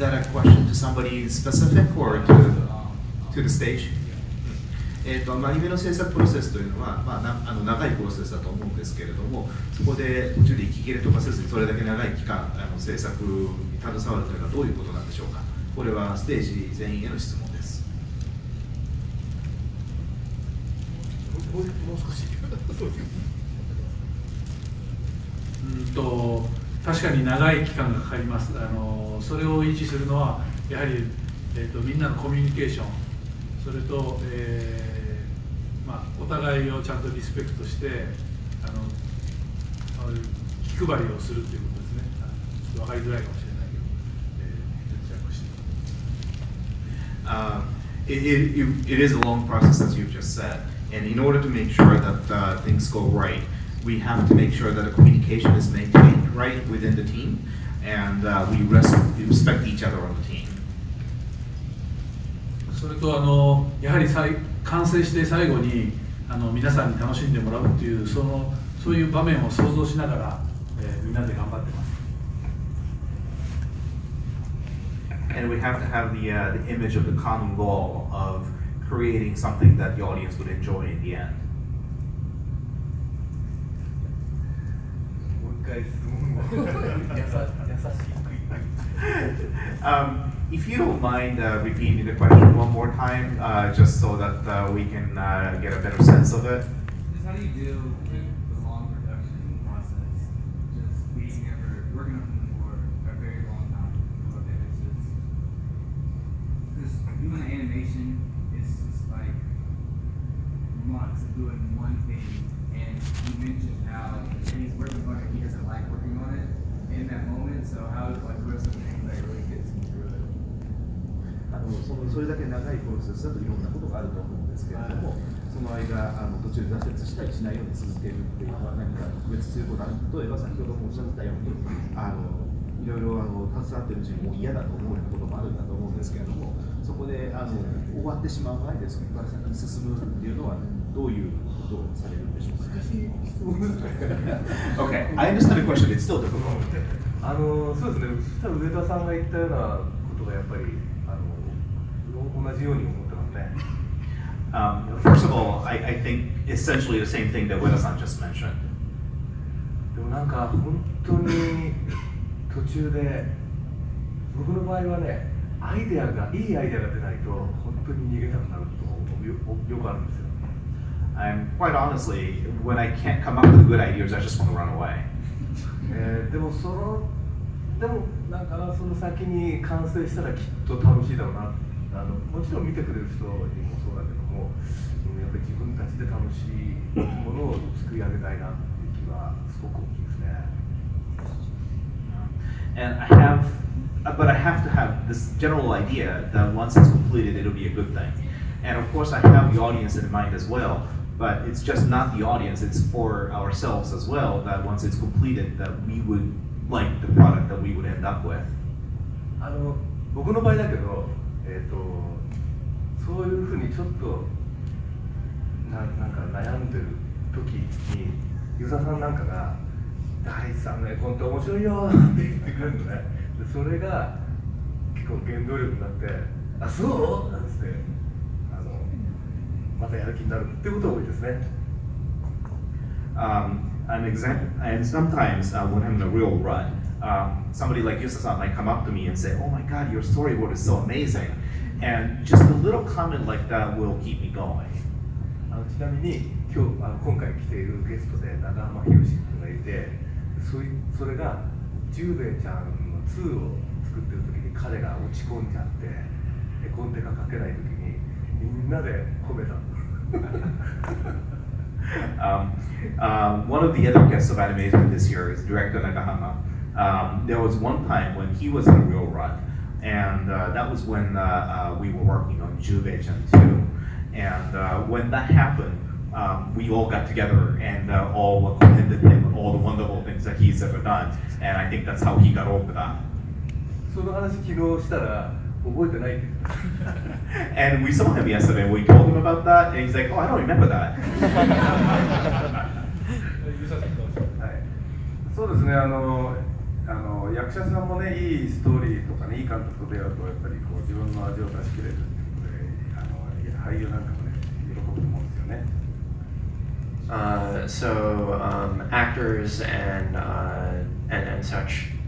That a question to somebody specific or to, to the stage? えー、とアニメの制作プロセスというのは、まあ、なあの長いプロセスだと思うんですけれどもそこで途中で息切れとかせずにそれだけ長い期間あの制作に携わるというのはどういうことなんでしょうか。これはステージ全員への質問です。もうもう少しうんと確かに長い期間がかかりますあのそれを維持するのはやはり、えー、とみんなのコミュニケーションそれと、えーまあ、お互いをちゃんとリスペクトしてあの気配りをするということですねちょっと分かりづらいかもしれないけど、えー、して Uh, it, it, it is a long process, as you've just said. And in order to make sure that uh, things go right, we have to make sure that the communication is maintained right within the team, and uh, we, res- we respect each other on the team. それとあのやはりさい完成して最後にあの皆さんに楽しんでもらうっていうそのそういう場面を想像しながら、えーみんなで頑張ってます。 And we have to have the, uh, the image of the common goal of creating something that the audience would enjoy in the end. Um, if you don't mind uh, repeating the question one more time, uh, just so that uh, we can uh, get a better sense of it. How do you deal のそのそれだけ長いプロセスだといろんなことがあると思うんですけれども、その間あの途中で挫折したりしないように続けるっていうのは何か特別することある例えば先ほどもおっしゃってたようにあのいろいろあの携わってるうちにもう嫌だと思うようなこともあるんだと思うんですけれどもそこであの終わってしまう前でそこから先に進むっていうのはどういうことをされるんでしょうか？Okay, I understand the question. It's still difficult. あのそうですね、そしたら上田さんが言ったようなことがやっぱり同じように思ってますね。Um, first of all, I, I think essentially the same thing that Ueda-san just mentioned. でもなんか本当に途中で僕の場合はね、アイデアがいいアイデアが出ないと本当に逃げたくなることよよくあるんですよ。I'm quite honestly, when I can't come up with good ideas, I just want to run away. えーでもそのでもなんかその先に完成したらきっと楽しいだろうなあのもちろん見てくれる人にもそうだけどもうんやっぱり自分たちで楽しいものを作り上げたいなっていう気はすごく大きいですね。 And I have, uh, but I have to have this general idea that once it's completed, it'll be a good thing. And of course, I have the audience in mind as well. But it's just not the audience; it's for ourselves as well. That once it's completed, that we would like the product that we would end up with. あの僕の場合だけど、 えー、とそういうふうにちょっとななんか悩んでる時にユーザーさんなんかが「大地さんの絵コンって面白いよ」って言ってくれるのねでそれが結構原動力になって「あそう?」なんつってあのまたやる気になるっていうことが多いですね。um, an example, and sometimes uh, when I'm in a real rut, um, somebody like Yusa-san might come up to me and say, "Oh my God, your storyboard is so amazing," and just a little comment like that will keep me going. あのちなみに今日あの今回来ているゲストで長浜博士君がいてそういそれが十兵衛ちゃんの2を作ってる時に彼が落ち込んじゃって絵コンテが描けない時にみんなで褒めた Um, um, one of the other guests of animation this year is director Nakahama. Um, there was one time when he was in a real rut, and uh, that was when uh, uh, we were working on Jubei Jubei-chan Two. And uh, when that happened, um, we all got together and uh, all commended him all the wonderful things that he's ever done. And I think that's how he got over that. and we saw him yesterday. We told him about that, and he's like, "Oh, I don't remember that." そうですね。あの。あの役者さんもねいいストーリーとかねいい監督と出会うとやっぱりこう自分の味を出し切れるっていうことであの俳優なんかもね喜ぶと思うんですよね。Uh, so um, actors and, uh, and and such.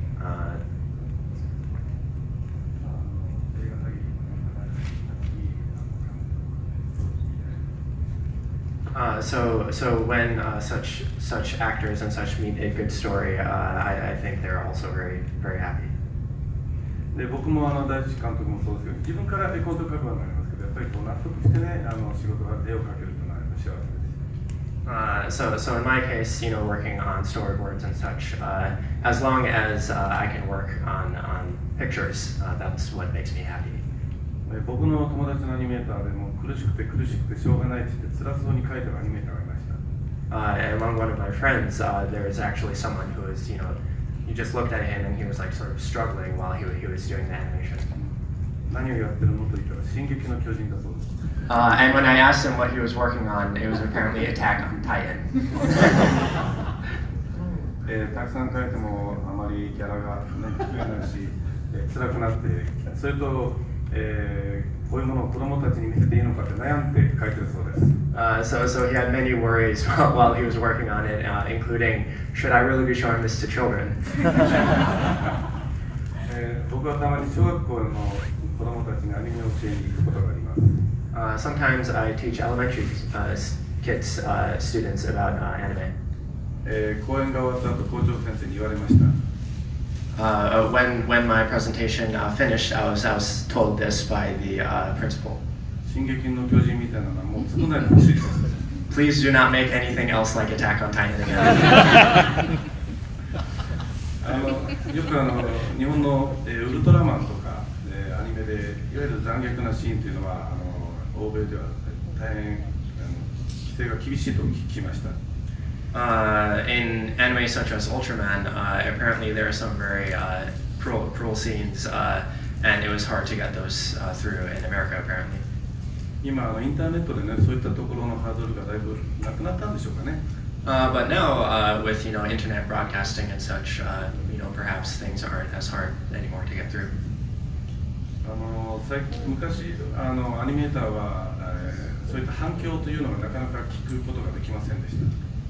uh, so so when uh, such such actors and such meet a good story, uh, I, I think they're also very very happy. で僕もあの大地監督もそうですけど自分から絵コンテを描くようになりますけどやっぱりこう納得してねあの仕事が絵を描けるというのはやっぱ幸せです Uh, so, so in my case, you know, working on storyboards and such, uh, as long as uh, I can work on, on pictures, uh, that's what makes me happy. で僕の友達のアニメーターでも苦しくて苦しくてしょうがないって言って辛そうに描いてるアニメーターがいました Uh, and among one of my friends, uh, there was actually someone who was, you know, you just looked at him and he was like sort of struggling while he, he was doing the animation. 何をやってるのと言ったら「進撃の巨人」だそうです Uh, and when I asked him what he was working on, it was apparently Attack on Titan. えーたくさん描いてもあまりキャラが、ね、増えないし、えー辛くなってそれと、えー、こういうものを子供たちに見せていいのかって悩んで書いてるそうです。Uh, so, so he had many worries while, he was working on it, uh, including, should I really be showing this to children? Uh, 僕はたまに小学校の子供たちにアニメを教えに行くことがあります。Uh, sometimes I teach elementary uh, kids, uh, students about uh, anime. Uh, えー、講演が終わった後校長先生に言われました。Uh, when, when my presentation uh, finished, I was, I was told this by the uh, principal. Please do not make anything else like Attack on Titan again. あのよくあの日本の、えーウルトラマンとか、えーアニメでえーいわゆる残虐なシーンというのはあの欧米では大変あの規制が厳しいと聞きました。Uh, in anime such as Ultraman, uh, apparently there are some very uh, cruel, cruel scenes, uh, and it was hard to get those uh, through in America, apparently. 今あのインターネットでねそういったところのハードルがだいぶなくなったんでしょうかね。 Uh, but now, uh, with you know internet broadcasting and such, uh, you know perhaps things aren't as hard anymore to get through. あの最近昔あのアニメーターは、えーそういった反響というのがなかなか聞くことができませんでした。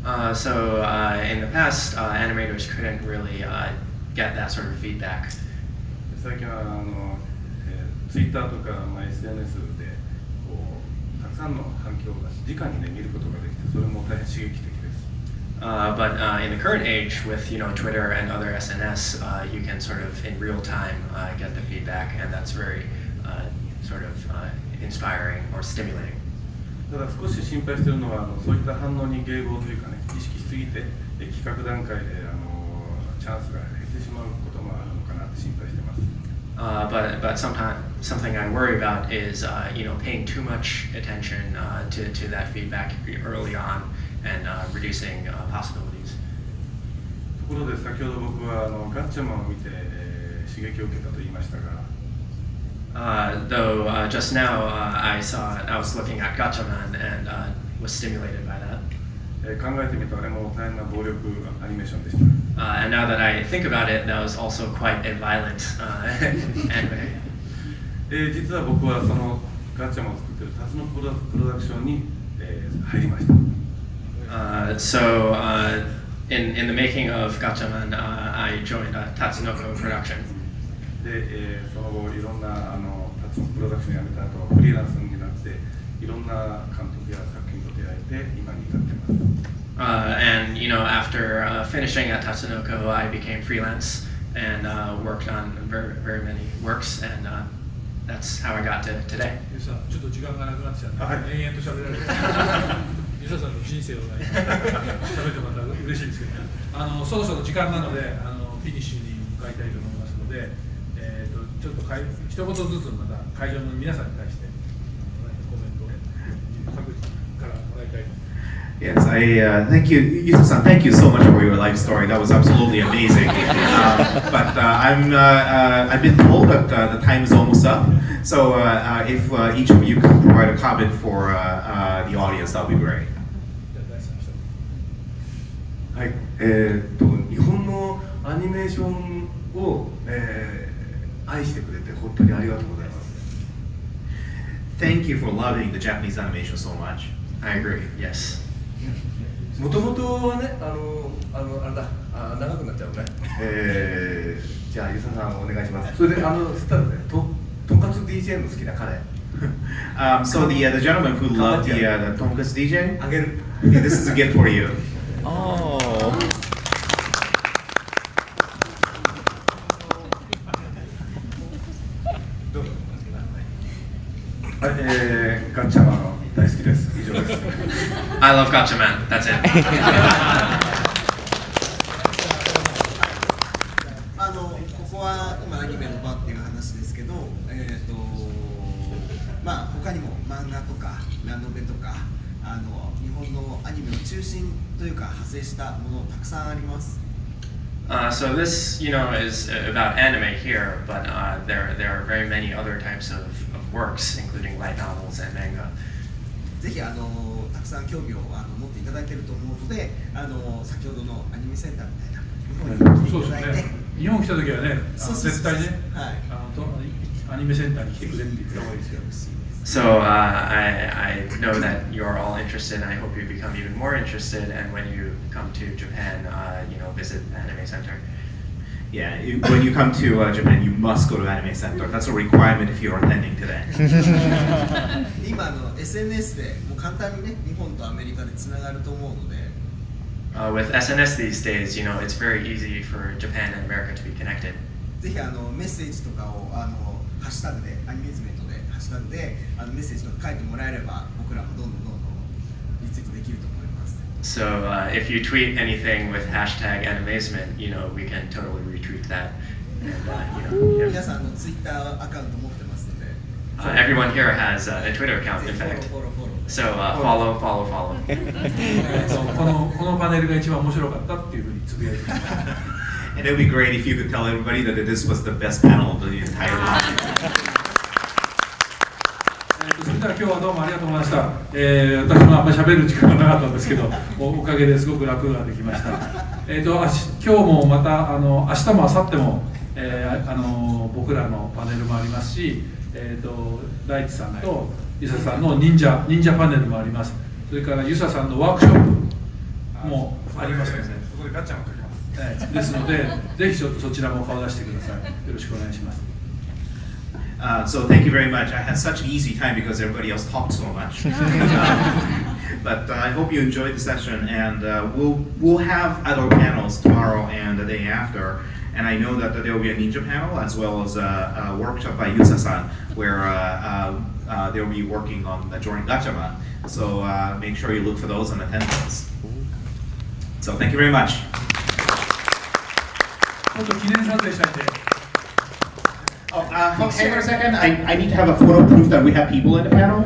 Uh, so uh, in the past, uh, animators couldn't really uh, get that sort of feedback. 最近はあの、えー、ツイッターとか、まあ、SNS でこうたくさんの反響が直にね見ることができてそれも大変刺激的です。 Uh, but uh, in the current age, with you know Twitter and other SNS, uh, you can sort of in real time uh, get the feedback, and that's very uh, sort of uh, inspiring or stimulating. ただ少し心配しているのはあのそういった反応に迎合というかね意識しすぎてえ企画段階であのチャンスが減ってしまうこともあるのかなって心配しています。Uh, but but sometimes something I worry about is uh, you know paying too much attention uh, to to that feedback early on and uh, reducing uh, possibilities. ところで先ほど僕はあのガッチャマンを見て、えー刺激を受けたと言いましたが Uh, though uh, just now uh, I saw I was looking at Gatchaman and uh, was stimulated by that. えー考えてみたらあれも大変な暴力アニメーションでした。 Uh, and now that I think about it, that was also quite a violent uh, anime. えー実は僕はそのガッチャマンを作ってるタツノプロプロダクションに、えー入りました。 Uh, so uh, in in the making of Gatchaman, uh, I joined uh, Tatsunoko Production. で、えーその後いろんなあのタツノプロダクション辞めた後フリーランスになっていろんな監督や作品と出会えて今に至ってます。Uh, and you know, after uh, finishing at Tatsunoko, I became freelance and uh, worked on very very many works, and uh, that's how I got to today. ゆうさんちょっと時間がなくなっちゃって、はい延々と喋られてゆう さんの人生をね喋ってもらったら嬉しいんですけどあのそろそろ時間なのであのフィニッシュに向かいたいと思いますので、えー、とちょっとかい一言ずつまた会場の皆さんに対してコメントを各自からもらいたいと思います Yes, I uh, thank you, Yusa-san. Thank you so much for your life story. That was absolutely amazing. Um, but uh, I'm uh, uh, I've been told that uh, the time is almost up. So uh, uh, if uh, each of you could provide a comment for uh, uh, the audience, that would be great. はい、えーっと日本のアニメーションを、えー愛してくれて本当にありがとうございます。Thank you for loving the Japanese animation so much. I agree. Yes. もともとはね、あの、あの、あれだ、あ、長くなっちゃうね。えーじゃあゆささんお願いします。それであのスタートでととんかつ DJ の好きな彼 Um, so the uh, the gentleman who loved the uh, the Tonkatsu DJ, あげる。yeah, this is a gift for you. Oh. はい、えーガッチャマン大好きです。以上です。I love Gatchaman. That's it. あのここは今アニメの場っていう話ですけど、えーとまあ他にも漫画とかラノベとかあの日本のアニメの中心というか派生したものたくさんあります。Uh, so this, you know, is uh, about anime here, but uh, there there are very many other types of, of works, including light novels and manga. ぜひあのたくさん興味をあの持っていただけると思うので、あの先ほどのアニメセンターみたいな日本に来てそうですいただいて、ね日本来た時はねそうそうそう絶対ねはいあのとアニメセンターに来てくれって言った方がいいですよ So uh, I, I know that you're all interested, and I hope you become even more interested. And when you come to Japan, uh, you know, visit the Anime Center. Yeah, you, when you come to uh, Japan, you must go to Anime Center. That's a requirement if you're attending today. 今あの SNS で簡単にね日本とアメリカでつながると思うので、Uh, with SNS these days, you know, it's very easy for Japan and America to be connected. ぜひあのメッセージとかをあのハッシュタグでアニメズメントでハッシュタグであのメッセージとか書いてもらえれば僕らもどんどんどんどんリツイートできると思います。So uh, if you tweet anything with hashtag animazement, you know, we can totally retweet that. And, uh, you know, 皆 yeah. さんあのツイッターアカウント持ってますので、Uh, everyone here has uh, a Twitter account, in fact. So uh, follow, follow, follow. えーとこのこのパネルが一番面白かったっていうふうにつぶやいてました。And it would be great if you could tell everybody that this was the best panel of the entire とそれでは今日はどうもありがとうございました。えー私もあんまり喋る時間がなかったんですけど、おおかげですごく楽ができました。えっ、とあし今日もまたあの明日も明後日も、えーあの僕らのパネルもありますし、えっ、と大地さんとゆささんの忍者忍者パネルもあります。それからゆささんのワークショップもありますので。そこでガッチャンをかけますええですので、ぜひちょっとそちらも顔出してください。よろしくお願いします。Uh, so thank you very much. I had such an easy time because everybody else talked so much. Uh, but uh, I hope you enjoyed the session, and uh, we'll we'll have other panels tomorrow and the day after. And I know that there will be a ninja panel as well as a, a workshop by Yusa-san where uh, uh, uh, they'll be working on the Jorin Gatchaman. So make sure you look for those and attend those. So thank you very much. Oh, uh, hang on a second. I, I need to have a photo proof that we have people in the panel.